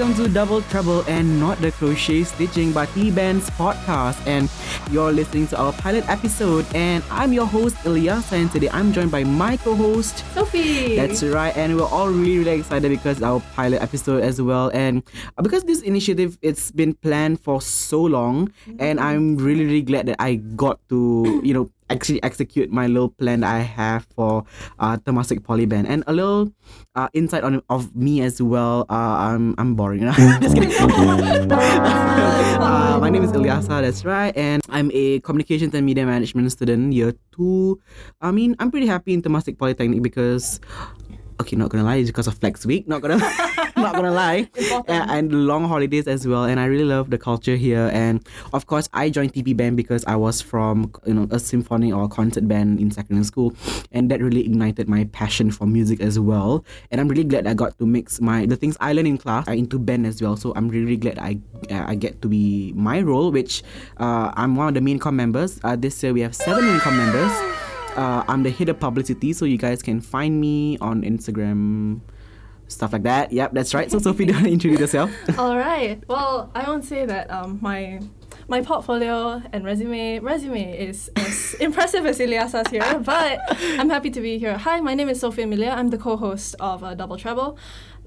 welcome to Double Treble and not the Crochet Stitching but T Band's podcast. And you're listening to our pilot episode. And I'm your host, Ilyasa, and today I'm joined by my co host, Sophie. That's right. And we're all really, really excited because our pilot episode as well. And because this initiative, it's been planned for so long. Mm-hmm. And I'm really, really glad that I got to, you know, actually execute my little plan that I have for uh, Temasek Polyband and a little uh, insight on of me as well. Uh, I'm I'm boring. Just kidding. uh, my name is Ilyasa. That's right, and I'm a communications and media management student, year two. I mean, I'm pretty happy in Temasek Polytechnic because okay, not gonna lie, it's because of Flex Week. Not gonna, not gonna lie, and, and long holidays as well. And I really love the culture here. And of course, I joined TP band because I was from you know a symphony or a concert band in secondary school, and that really ignited my passion for music as well. And I'm really glad I got to mix my the things I learned in class uh, into band as well. So I'm really, glad I uh, I get to be my role, which uh, I'm one of the main com members. Uh, this year we have seven main com members. Uh, I'm the head of publicity, so you guys can find me on Instagram, stuff like that. Yep, that's right. So Sophie, do you want to introduce yourself? All right. Well, I won't say that um, my my portfolio and resume resume is as impressive as Ilyasa's here, but I'm happy to be here. Hi, my name is Sophie Emilia. I'm the co-host of uh, Double Treble.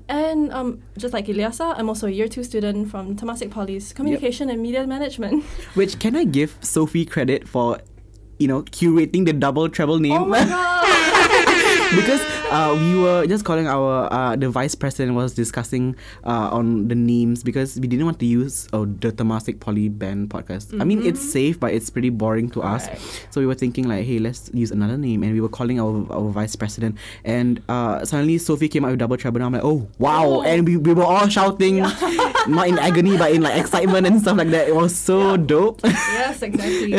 And um, just like Ilyasa, I'm also a year two student from Temasek Poly's Communication yep. and Media Management. Which can I give Sophie credit for you know, curating the double treble name. Oh my god! because uh, we were just calling our uh, the vice president was discussing uh, on the names because we didn't want to use oh, the Temasek Poly Band podcast. Mm-hmm. I mean, it's mm-hmm. safe, but it's pretty boring to us. Right. So we were thinking like, hey, let's use another name, and we were calling our, our vice president. And uh, suddenly Sophie came out with double treble. And I'm like, oh wow! Oh. And we, we were all shouting, not in agony, but in like excitement and stuff like that. It was so yeah. dope. Yes, exactly.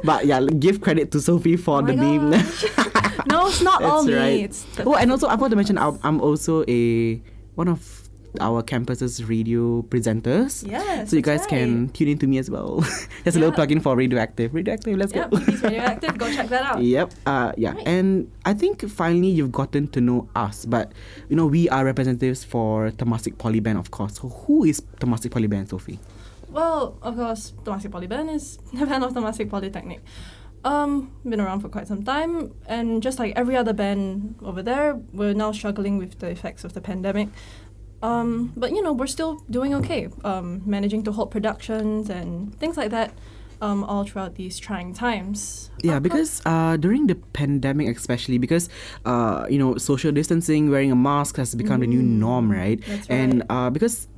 but yeah, give credit to Sophie for oh the name. no, it's not all me. Right. It's oh, and also I want to mention I'm, I'm also a one of our campus's radio presenters. Yes. So you guys right. can tune in to me as well. There's yeah. a little plug-in for Radioactive. Radioactive, let's go. yep, go. Radioactive, go check that out. Yep. Uh, yeah. Right. And I think finally you've gotten to know us. But you know, we are representatives for Temasek Polyband, of course. So who is Temasek Polyband, Sophie? Well, of course, Temasek Polyband is a band of Temasek Polytechnic. Um, been around for quite some time, and just like every other band over there, we're now struggling with the effects of the pandemic. Um, but you know, we're still doing okay, um, managing to hold productions and things like that. Um, all throughout these trying times. Yeah, because uh, during the pandemic, especially because uh, you know social distancing, wearing a mask has become mm, the new norm, right? That's right. And uh, because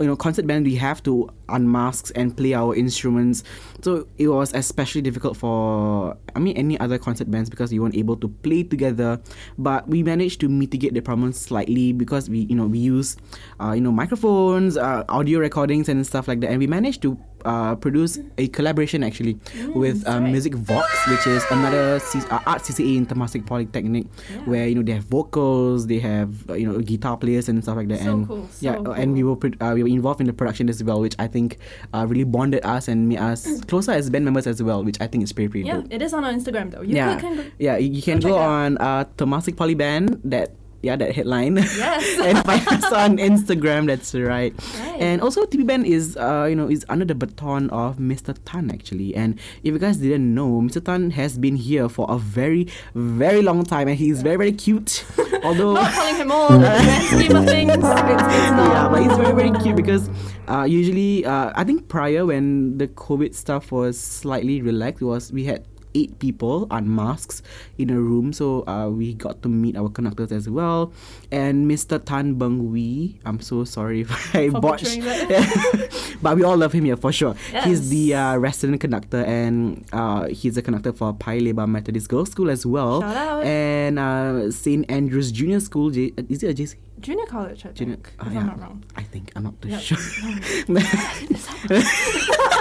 you know concert band we have to unmask and play our instruments. So it was especially difficult for i mean any other concert bands because we weren't able to play together. But we managed to mitigate the problem slightly because we you know we use uh, you know microphones uh, audio recordings and stuff like that. And we managed to uh, produce a collaboration actually mm, with um, right. Music Vox, which is another C- uh, art CCA in Temasek Polytechnic, yeah. where you know they have vocals, they have uh, you know guitar players and stuff like that. So and cool, so yeah, cool. and we were uh, we were involved in the production as well, which I think uh, really bonded us and made us closer as band members as well, which I think is pretty pretty yeah, dope. it is on our Instagram though. You yeah, can go, yeah, you can go, go on uh, Temasek Poly Band that yeah, that headline. Yes. and find us on Instagram. That's right. right. And also, TP Band is uh you know is under the baton of Mr. Tan actually. And if you guys didn't know, Mr. Tan has been here for a very very long time, and he's very very cute. Although not calling him old, scheme of things, it's, it's not. Yeah, but he's very very cute because uh usually uh I think prior when the COVID stuff was slightly relaxed, was we had eight people on masks in a room. So uh, we got to meet our conductors as well. And Mr. Tan Beng Wee, I'm so sorry if I for botched. but we all love him here for sure. Yes. He's the uh, resident conductor and uh, he's a conductor for Paya Lebar Methodist Girls School as well. Shout out. And uh, St. Andrew's Junior School. J- is it a JC? Junior college, I Junior, think, uh, if yeah, I'm not wrong. I think I'm not too yep. sure.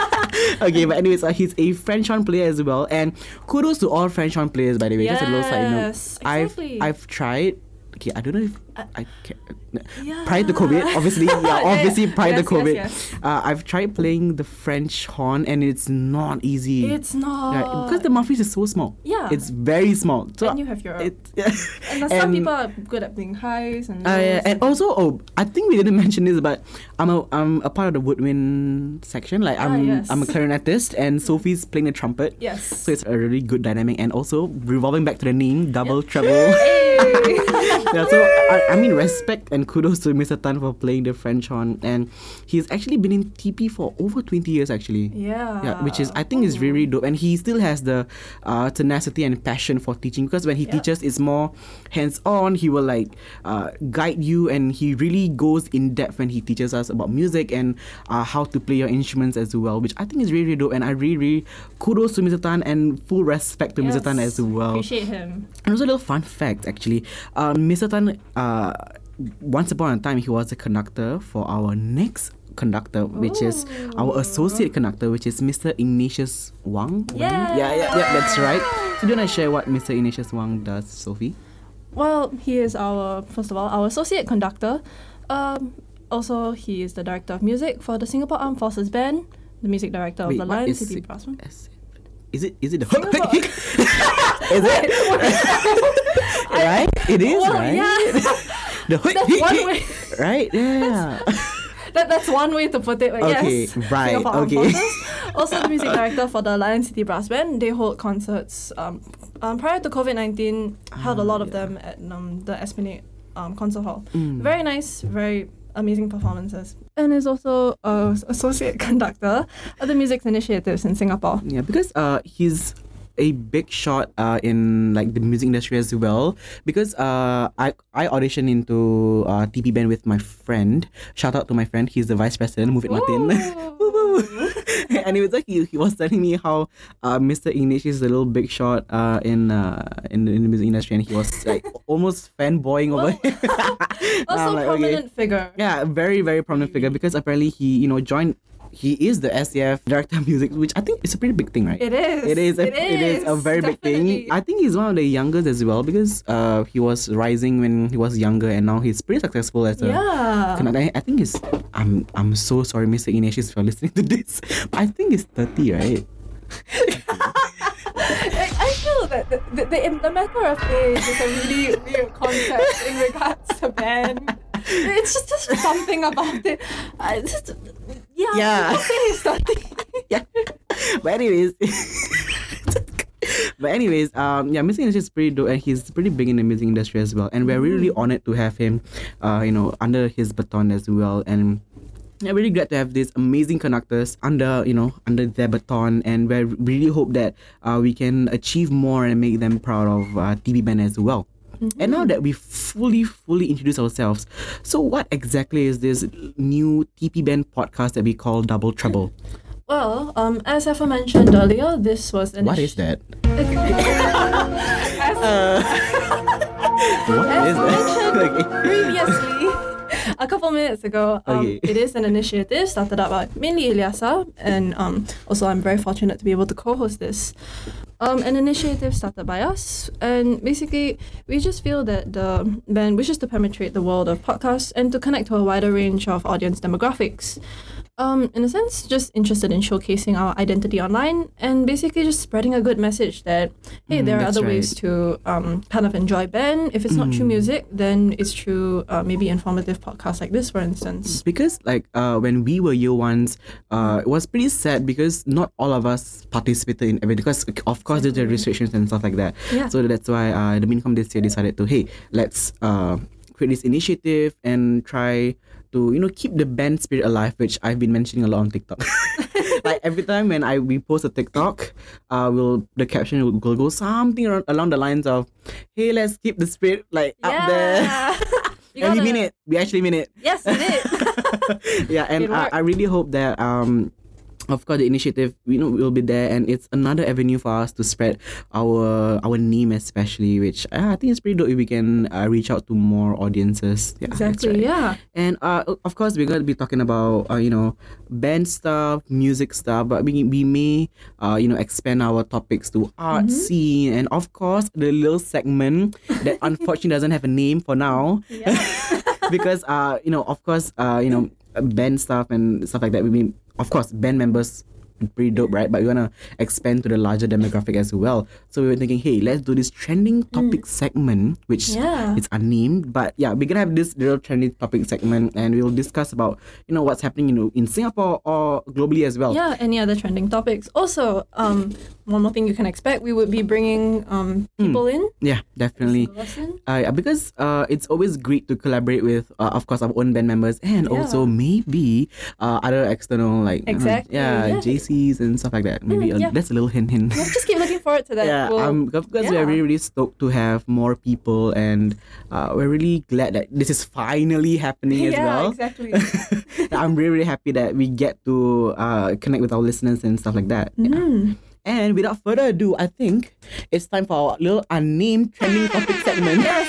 okay, but anyways, uh, he's a French horn player as well, and kudos to all French horn players by the way. Yes, Just a little side note. Exactly. I've I've tried okay, I don't know if Uh, I can. Yeah. Prior to COVID, obviously, yeah, obviously prior to Yes, yes, COVID, yes. Uh, I've tried playing the French horn and it's not easy. It's not. Right, because the mouthpiece is so small. Yeah. It's very small. So and you have your. it, and some people are good at playing highs and. Uh, yeah, and also, oh, I think we didn't mention this, but I'm a I'm a part of the woodwind section. Like I'm Ah, yes. I'm a clarinetist, and Sophie's playing the trumpet. Yes. So it's a really good dynamic, and also revolving back to the name, double treble. Yeah, so I, I mean, respect and kudos to Mr. Tan for playing the French horn, and he's actually been in TP for over 20 years actually. yeah. Yeah, which is I think is really dope, and he still has the uh, tenacity and passion for teaching. Because when he Yeah. teaches, it's more hands-on. He will like uh, guide you, and he really goes in depth when he teaches us about music and uh, how to play your instruments as well. Which I think is really, really dope, and I really, really kudos to Mr. Tan and full respect to Mr. Tan as well. Appreciate him. And also a little fun fact actually. Um, Mr. Tan, uh, once upon a time, he was a conductor for our next conductor, which is our associate conductor, which is Mr. Ignatius Wang. Yeah. yeah, yeah, yeah, that's right. So, do you want to share what Mr. Ignatius Wang does, Sophie? Well, he is our first of all our associate conductor. Um, also, he is the director of music for the Singapore Armed Forces Band, the music director of the Lion City Brass Band. Is it? Is it the? Singapore- is it? right? It is Well, right. yeah. the That's one way. Right? Yeah. That, that's one way to put it. But Okay, yes, right, Singapore okay. Also, the music director for the Lion City Brass Band. They hold concerts. Um, um, prior to COVID nineteen, held a Ah, lot of them at um, the Esplanade um, concert hall. Mm. Very nice, very amazing performances. And is also a associate conductor of the music initiatives in Singapore. Yeah, because uh, he's a big shot uh, in like the music industry as well. Because uh, I I auditioned into uh, TP band with my friend. Shout out to my friend. He's the vice president. Move it, Martin. And he was like he, he was telling me how uh, Mr. Ignatius is a little big shot uh, in uh, in, the, in the music industry, and he was like almost fanboying over. Well, it. Also, like, okay. prominent figure. Yeah, very very prominent figure because apparently he you know joined. He is the SAF director of music, which I think is a pretty big thing, right? It is. It is. A, it is a very big thing. I think he's one of the youngest as well because uh he was rising when he was younger and now he's pretty successful as a. Yeah. I, I think he's. I'm I'm so sorry, Mr. Ignatius, if you're listening to this. I think he's thirty, right? I, I feel that the, the, the, the matter of age is a really weird concept in regards to men. It's just, just something about it. I just, yeah, Yeah. he's 30. yeah. But anyways. But anyways, um, yeah, Mr. Ignatius is pretty dope, and he's pretty big in the music industry as well. And we're really honored to have him, uh, you know, under his baton as well. And I'm really glad to have these amazing conductors under, you know, under their baton, and we really hope that uh, we can achieve more and make them proud of uh, TP Band as well. And now that we fully, fully introduced ourselves, so what exactly is this new TP Band podcast that we call Double Treble? Well, um, as mentioned earlier, this was an What is that? as, What as is that? mentioned previously, a couple minutes ago, um, Okay. it is an initiative started up by mainly Ilyasa, and um, also I'm very fortunate to be able to co-host this. Um, an initiative started by us, and basically we just feel that the band wishes to penetrate the world of podcasts and to connect to a wider range of audience demographics. Um, in a sense, just interested in showcasing our identity online and basically just spreading a good message that hey, Mm, there are other ways to um, kind of enjoy band. If it's not through Mm. music, then it's through uh, maybe informative podcasts like this, for instance. because like uh, when we were year ones, uh, it was pretty sad because not all of us participated in everything because of course there's the restrictions and stuff like that. Yeah. So that's why uh, the Mincom this year decided to hey let's uh, create this initiative and try to you know keep the band spirit alive, which I've been mentioning a lot on TikTok. like every time when I we post a TikTok, uh, will the caption will, will go something around, along the lines of, "Hey, let's keep the spirit like up there." You and we gotta- mean it. We actually mean it. Yes, we did. yeah, and I. I really hope that um of course the initiative you know will be there and it's another avenue for us to spread our our name especially which uh, i think it's pretty dope if we can uh, reach out to more audiences yeah exactly. right. Yeah. and uh, of course we're going to be talking about uh, you know band stuff music stuff but we, we may uh, you know expand our topics to art Mhm. scene and of course the little segment that unfortunately doesn't have a name for now Yeah. because uh you know of course uh you know band stuff and stuff like that we mean of course band members pretty dope right but we want to expand to the larger demographic as well so we were thinking hey let's do this trending topic segment which Mm. Yeah. it's unnamed but yeah we're gonna have this little trending topic segment and we'll discuss about you know what's happening you know in singapore or globally as well Yeah, any other trending topics. Also, um, one more thing you can expect, we would be bringing um people in. yeah definitely. Uh, yeah, because uh, it's always great to collaborate with, uh, of course, our own band members and Yeah. also maybe uh, other external like Exactly, yeah, yeah. JCs and stuff like that. Maybe Mm, a, that's a little hint hint. Just keep looking forward to that. yeah, We'll- um, because we're really really stoked to have more people and uh, we're really glad that this is finally happening as yeah, well. exactly. I'm really really happy that we get to uh, connect with our listeners and stuff like that. Yeah. Mm. And without further ado, I think it's time for our little unnamed trending topic segment. Yes.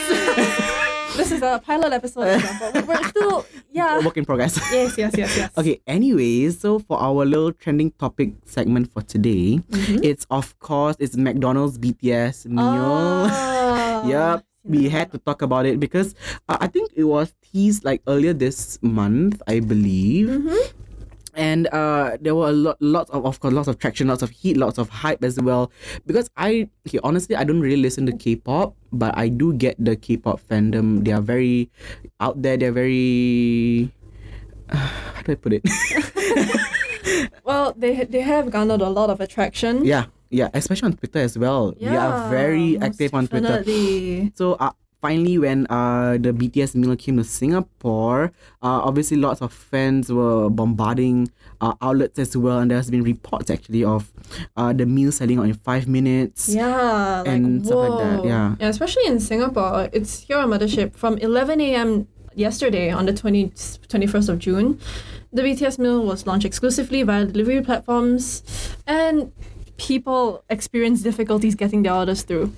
This is a pilot episode, but we're still yeah. Work in progress. Yes, yes, yes, yes. Okay, anyways, so for our little trending topic segment for today, Mhm. it's of course it's McDonald's BTS meal. Oh. Yep, we had to talk about it because uh, I think it was teased like earlier this month, I believe. Mhm. And uh, there were a lot, lots of, of course, lots of traction, lots of heat, lots of hype as well. Because I, okay, honestly, I don't really listen to K-pop, but I do get the K-pop fandom. They are very out there. They're very, how do I put it? Well, they they have garnered a lot of attraction. yeah, yeah, especially on Twitter as well. Yeah, we are very active on Twitter. definitely. So uh, finally, when uh, the BTS meal came to Singapore, uh, obviously lots of fans were bombarding uh, outlets as well, and there's been reports actually of uh, the meal selling out in five minutes. Yeah, like, and stuff like that, whoa. yeah. especially in Singapore, it's here on Mothership from 11 a.m. yesterday on the 20, 21st of June. The BTS meal was launched exclusively via delivery platforms, and people experience difficulties getting their orders through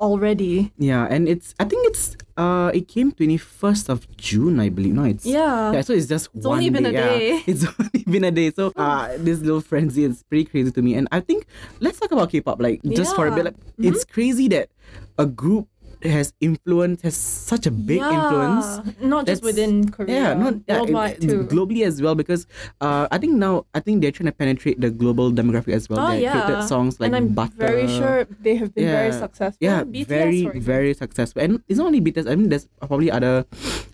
already. Yeah, and it's I think it's uh it came twenty first of June, I believe. No, it's Yeah. Yeah, so it's just It's one only been day. a yeah. day. It's only been a day. So uh this little frenzy is pretty crazy to me. And I think let's talk about K-pop like just for a bit. Yeah. Mm-hmm. Like it's crazy that a group has influence has such a big yeah. influence. Not just within Korea, Yeah, not yeah, worldwide it's too. globally as well because uh, I think now I think they're trying to penetrate the global demographic as well. Oh they yeah, created songs like and I'm Butter. very sure they have been very successful. Yeah, BTS, very very successful, and it's not only BTS. I mean, there's probably other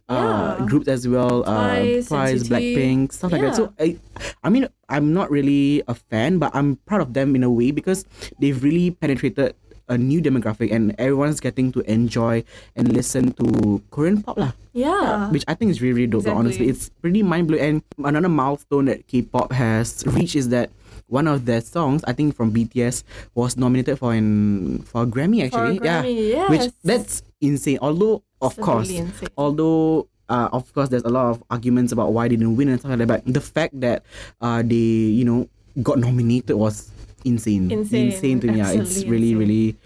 uh, Yeah. groups as well. Twice, uh, Twice, NCT. Blackpink, stuff like that. So I, I mean, I'm not really a fan, but I'm proud of them in a way because they've really penetrated a new demographic, and everyone's getting to enjoy and listen to Korean pop lah. Yeah. which I think is really, really dope. though, Honestly, it's pretty mind blowing. And another milestone that K-pop has reached is that one of their songs, I think from BTS, was nominated for an for a Grammy For a actually. yeah, Grammy, yes. which that's insane. Although of It's course, really although. Uh, of course, there's a lot of arguments about why they didn't win and stuff like that. But the fact that uh, they, you know, got nominated was insane. Insane, to me. Yeah, it's really, insane. really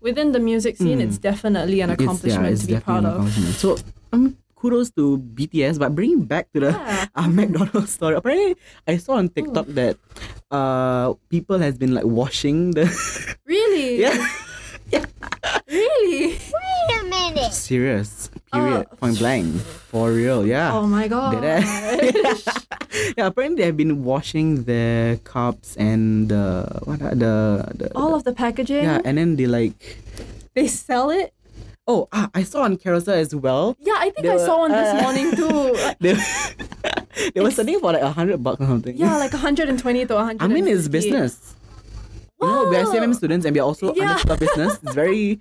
Within the music scene, Mm. it's definitely an it's, accomplishment yeah, it's to be part of. So, um, kudos to BTS. But bringing back to the Yeah. uh, McDonald's story. Apparently, I saw on. TikTok that uh people has been like washing the Really? yeah Really? Wait a minute. serious period Oh. point blank for real yeah. Oh my god. Yeah, apparently they have been washing their cups and the what are the, the All the- of the packaging, yeah, and then they like they sell it. oh ah, I saw on Carousell as well. Yeah, I think They I were- saw one this uh, morning too. Like, They they were selling for like a hundred bucks or something. yeah, like 120 to 100. I mean it's business. You know, we're CMM students and we're also Yeah. understood our business. It's very,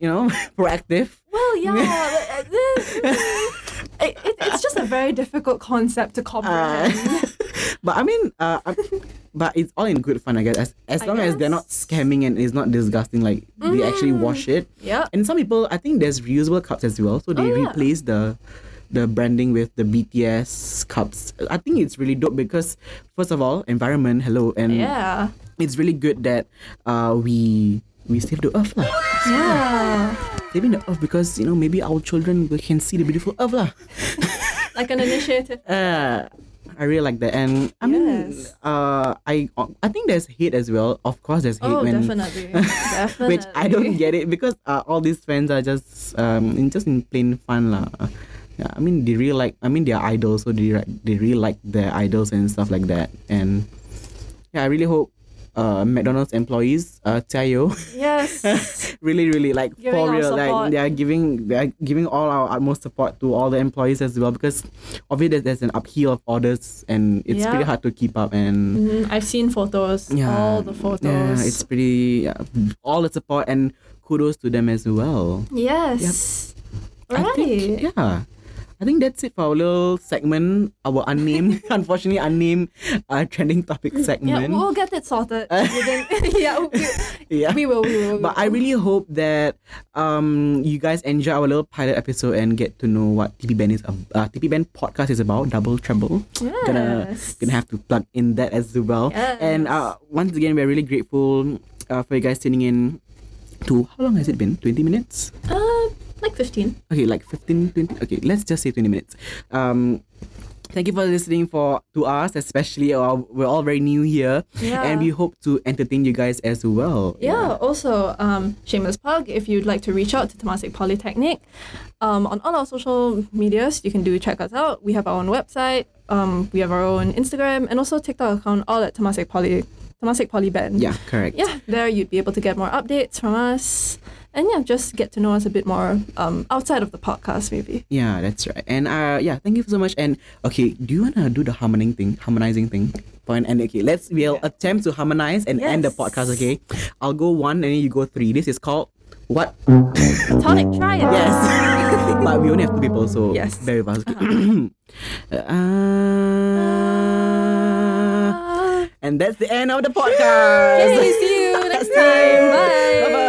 you know, proactive. Well, yeah. uh, this- it, it, it's just a very difficult concept to comprehend. But I mean, uh, but it's all in good fun, I guess. As, as I long as they're not scamming and it's not disgusting, like they actually Mm. wash it. yeah. And some people, I think there's reusable cups as well, so they Oh, yeah. replace the the branding with the BTS cups. I think it's really dope because first of all, environment, hello, and Yeah. It's really good that uh we we save the earth lah. Yeah. Saving the earth because you know maybe our children can see the beautiful earth lah. Like an initiative. Uh, I really like that, and I mean, Yes. uh, I I think there's hate as well. Of course, there's hate Oh, when definitely. definitely. which I don't get it because uh, all these fans are just um in just in plain fun lah. Yeah, I mean they really like. I mean they are idols, so they they really like their idols and stuff like that. And yeah, I really hope uh McDonald's employees uh 加油 Yes. really really like Giving for real like they are giving they are giving all our utmost support to all the employees as well because obviously there's, an uphill of orders and it's pretty hard to keep up and Mhm, I've seen photos. yeah All the photos. yeah it's pretty yeah, all the support and kudos to them as well Yes. I Right. think, yeah. I think that's it for our little segment, our unnamed, unfortunately unnamed uh, trending topic segment. Yeah, we'll get it sorted. within, yeah, we, Yeah. we will. We will. But I really hope that um you guys enjoy our little pilot episode and get to know what TP Band is uh, TP Band podcast is about. Double Treble. Gonna gonna have to plug in that as well. And uh, once again, we're really grateful uh, for you guys tuning in. To how long has it been? Twenty minutes. Uh, 15. okay like 15 20 okay let's just say 20 minutes um thank you for listening for to us especially uh, we're all very new here Yeah. and we hope to entertain you guys as well Yeah, also, um, shameless plug, if you'd like to reach out to Temasek Polytechnic, um, on all our social medias, you can do check us out. We have our own website, um, we have our own Instagram, and also TikTok account, all at Temasek Poly, Temasek Poly Band. yeah correct Yeah, there you'd be able to get more updates from us. And yeah, just get to know us a bit more um, outside of the podcast, maybe. yeah that's right and uh yeah thank you so much and okay do you want to do the harmonizing thing harmonizing thing point and okay let's we'll attempt to harmonize and end the podcast okay i'll go one and then you go three this is called what Tonic, triad. yes but we only have two people so Yes. very fast uh, Uh, And that's the end of the podcast. okay, see you next time. Bye. Bye bye.